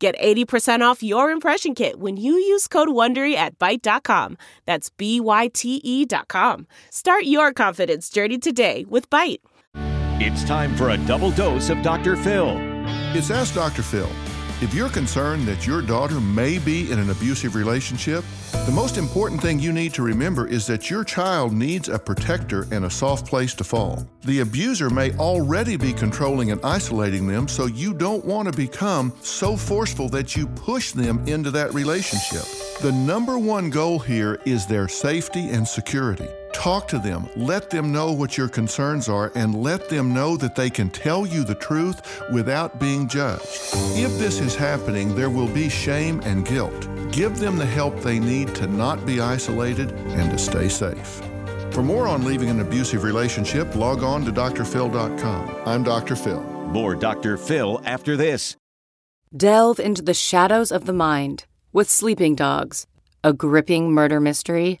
Get 80% off your impression kit when you use code WONDERY at Byte.com. That's B-Y-T-E dot com. Start your confidence journey today with Byte. It's time for a double dose of Dr. Phil. It's Ask Dr. Phil. If you're concerned that your daughter may be in an abusive relationship, the most important thing you need to remember is that your child needs a protector and a soft place to fall. The abuser may already be controlling and isolating them, so you don't want to become so forceful that you push them into that relationship. The number one goal here is their safety and security. Talk to them, let them know what your concerns are, and let them know that they can tell you the truth without being judged. If this is happening, there will be shame and guilt. Give them the help they need to not be isolated and to stay safe. For more on leaving an abusive relationship, log on to drphil.com. I'm Dr. Phil. More Dr. Phil after this. Delve into the shadows of the mind with Sleeping Dogs, a gripping murder mystery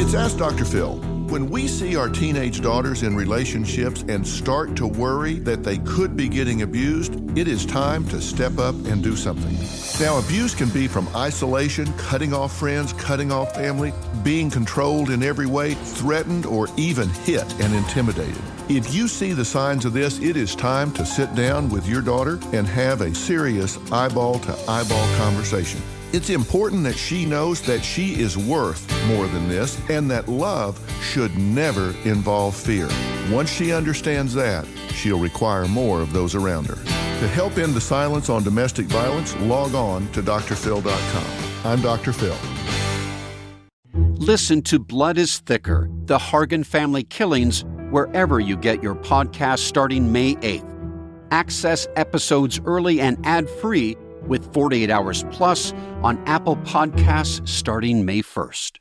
It's Ask Dr. Phil. When we see our teenage daughters in relationships and start to worry that they could be getting abused, it is time to step up and do something. Now, abuse can be from isolation, cutting off friends, cutting off family, being controlled in every way, threatened, or even hit and intimidated. If you see the signs of this, it is time to sit down with your daughter and have a serious eyeball to eyeball conversation. It's important that she knows that she is worth more than this and that love should never involve fear. Once she understands that, she'll require more of those around her. To help end the silence on domestic violence, log on to drphil.com. I'm Dr. Phil. Listen to Blood is Thicker The Hargan Family Killings wherever you get your podcast starting May 8th. Access episodes early and ad free with 48 Hours Plus on Apple Podcasts starting May 1st.